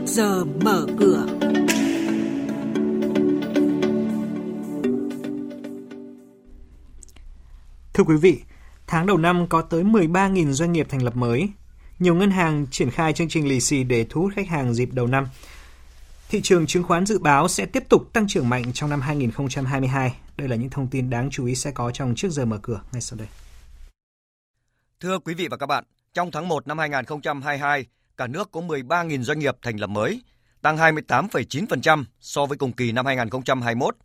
trước giờ mở cửa. Thưa quý vị, tháng đầu năm có tới 13.000 doanh nghiệp thành lập mới. Nhiều ngân hàng triển khai chương trình lì xì để thu hút khách hàng dịp đầu năm. Thị trường chứng khoán dự báo sẽ tiếp tục tăng trưởng mạnh trong năm 2022. Đây là những thông tin đáng chú ý sẽ có trong trước giờ mở cửa ngay sau đây. Thưa quý vị và các bạn, trong tháng 1 năm 2022, cả nước có 13.000 doanh nghiệp thành lập mới, tăng 28,9% so với cùng kỳ năm 2021.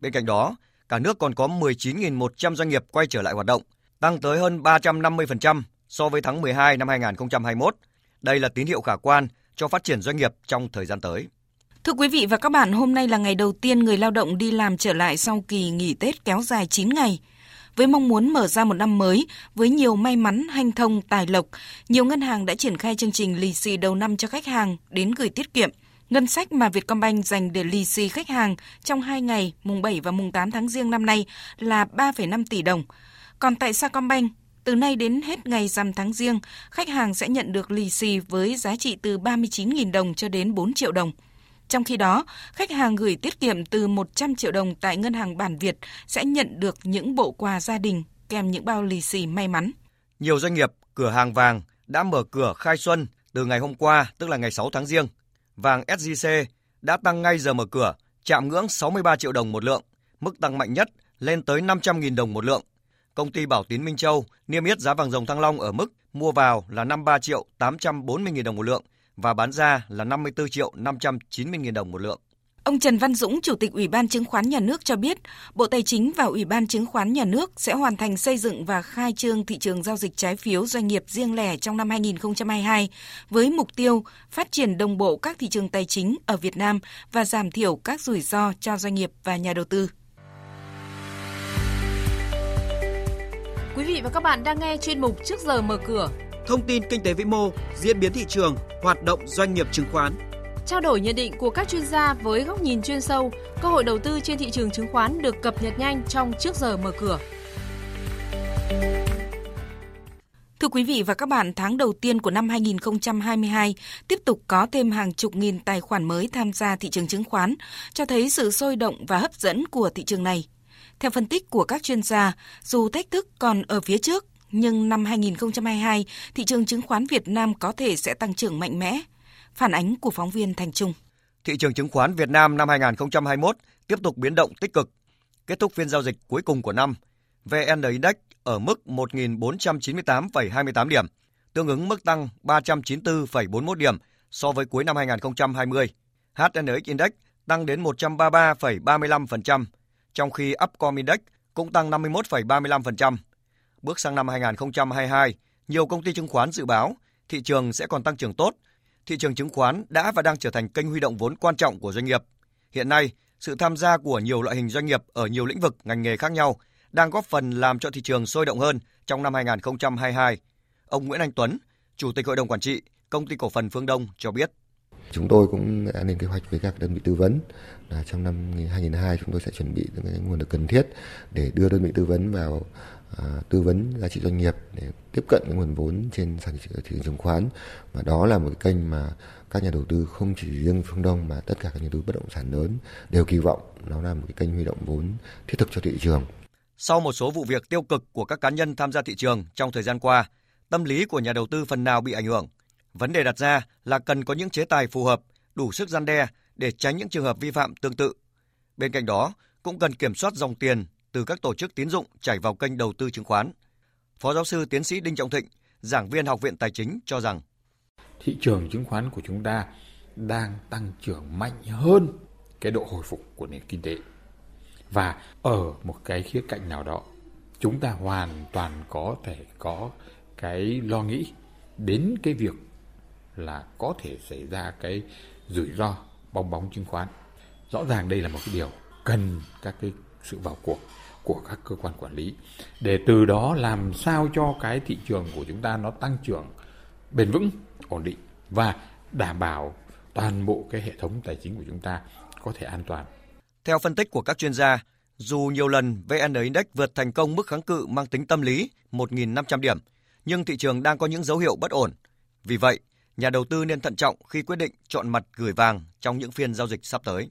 Bên cạnh đó, cả nước còn có 19.100 doanh nghiệp quay trở lại hoạt động, tăng tới hơn 350% so với tháng 12 năm 2021. Đây là tín hiệu khả quan cho phát triển doanh nghiệp trong thời gian tới. Thưa quý vị và các bạn, hôm nay là ngày đầu tiên người lao động đi làm trở lại sau kỳ nghỉ Tết kéo dài 9 ngày. Với mong muốn mở ra một năm mới với nhiều may mắn, hanh thông, tài lộc, nhiều ngân hàng đã triển khai chương trình lì xì đầu năm cho khách hàng đến gửi tiết kiệm. Ngân sách mà Vietcombank dành để lì xì khách hàng trong 2 ngày mùng 7 và mùng 8 tháng riêng năm nay là 3,5 tỷ đồng. Còn tại Sacombank, từ nay đến hết ngày rằm tháng riêng, khách hàng sẽ nhận được lì xì với giá trị từ 39.000 đồng cho đến 4 triệu đồng. Trong khi đó, khách hàng gửi tiết kiệm từ 100 triệu đồng tại Ngân hàng Bản Việt sẽ nhận được những bộ quà gia đình kèm những bao lì xì may mắn. Nhiều doanh nghiệp, cửa hàng vàng đã mở cửa khai xuân từ ngày hôm qua, tức là ngày 6 tháng riêng. Vàng SJC đã tăng ngay giờ mở cửa, chạm ngưỡng 63 triệu đồng một lượng, mức tăng mạnh nhất lên tới 500.000 đồng một lượng. Công ty Bảo Tín Minh Châu niêm yết giá vàng dòng thăng long ở mức mua vào là 53 triệu 840 000 đồng một lượng và bán ra là 54 triệu 590 000 đồng một lượng. Ông Trần Văn Dũng, Chủ tịch Ủy ban Chứng khoán Nhà nước cho biết, Bộ Tài chính và Ủy ban Chứng khoán Nhà nước sẽ hoàn thành xây dựng và khai trương thị trường giao dịch trái phiếu doanh nghiệp riêng lẻ trong năm 2022 với mục tiêu phát triển đồng bộ các thị trường tài chính ở Việt Nam và giảm thiểu các rủi ro cho doanh nghiệp và nhà đầu tư. Quý vị và các bạn đang nghe chuyên mục Trước giờ mở cửa. Thông tin kinh tế vĩ mô, diễn biến thị trường, hoạt động doanh nghiệp chứng khoán. Trao đổi nhận định của các chuyên gia với góc nhìn chuyên sâu, cơ hội đầu tư trên thị trường chứng khoán được cập nhật nhanh trong Trước giờ mở cửa. Thưa quý vị và các bạn, tháng đầu tiên của năm 2022 tiếp tục có thêm hàng chục nghìn tài khoản mới tham gia thị trường chứng khoán, cho thấy sự sôi động và hấp dẫn của thị trường này. Theo phân tích của các chuyên gia, dù thách thức còn ở phía trước, nhưng năm 2022, thị trường chứng khoán Việt Nam có thể sẽ tăng trưởng mạnh mẽ. Phản ánh của phóng viên Thành Trung. Thị trường chứng khoán Việt Nam năm 2021 tiếp tục biến động tích cực. Kết thúc phiên giao dịch cuối cùng của năm, VN Index ở mức 1.498,28 điểm, tương ứng mức tăng 394,41 điểm so với cuối năm 2020. HNX Index tăng đến 133,35%, trong khi Upcom Index cũng tăng 51,35%. Bước sang năm 2022, nhiều công ty chứng khoán dự báo thị trường sẽ còn tăng trưởng tốt. Thị trường chứng khoán đã và đang trở thành kênh huy động vốn quan trọng của doanh nghiệp. Hiện nay, sự tham gia của nhiều loại hình doanh nghiệp ở nhiều lĩnh vực, ngành nghề khác nhau đang góp phần làm cho thị trường sôi động hơn trong năm 2022. Ông Nguyễn Anh Tuấn, Chủ tịch Hội đồng Quản trị, Công ty Cổ phần Phương Đông cho biết. Chúng tôi cũng đã lên kế hoạch với các đơn vị tư vấn là trong năm 2022 chúng tôi sẽ chuẩn bị những nguồn lực cần thiết để đưa đơn vị tư vấn vào À, tư vấn giá trị doanh nghiệp để tiếp cận cái nguồn vốn trên sàn thị trường chứng khoán và đó là một cái kênh mà các nhà đầu tư không chỉ riêng phương Đông mà tất cả các nhà đầu tư bất động sản lớn đều kỳ vọng nó là một cái kênh huy động vốn thiết thực cho thị trường. Sau một số vụ việc tiêu cực của các cá nhân tham gia thị trường trong thời gian qua, tâm lý của nhà đầu tư phần nào bị ảnh hưởng. Vấn đề đặt ra là cần có những chế tài phù hợp, đủ sức gian đe để tránh những trường hợp vi phạm tương tự. Bên cạnh đó, cũng cần kiểm soát dòng tiền từ các tổ chức tín dụng chảy vào kênh đầu tư chứng khoán. Phó giáo sư tiến sĩ Đinh Trọng Thịnh, giảng viên Học viện Tài chính cho rằng thị trường chứng khoán của chúng ta đang tăng trưởng mạnh hơn cái độ hồi phục của nền kinh tế. Và ở một cái khía cạnh nào đó, chúng ta hoàn toàn có thể có cái lo nghĩ đến cái việc là có thể xảy ra cái rủi ro bong bóng chứng khoán. Rõ ràng đây là một cái điều cần các cái sự vào cuộc của các cơ quan quản lý để từ đó làm sao cho cái thị trường của chúng ta nó tăng trưởng bền vững, ổn định và đảm bảo toàn bộ cái hệ thống tài chính của chúng ta có thể an toàn. Theo phân tích của các chuyên gia, dù nhiều lần VN Index vượt thành công mức kháng cự mang tính tâm lý 1.500 điểm, nhưng thị trường đang có những dấu hiệu bất ổn. Vì vậy, nhà đầu tư nên thận trọng khi quyết định chọn mặt gửi vàng trong những phiên giao dịch sắp tới.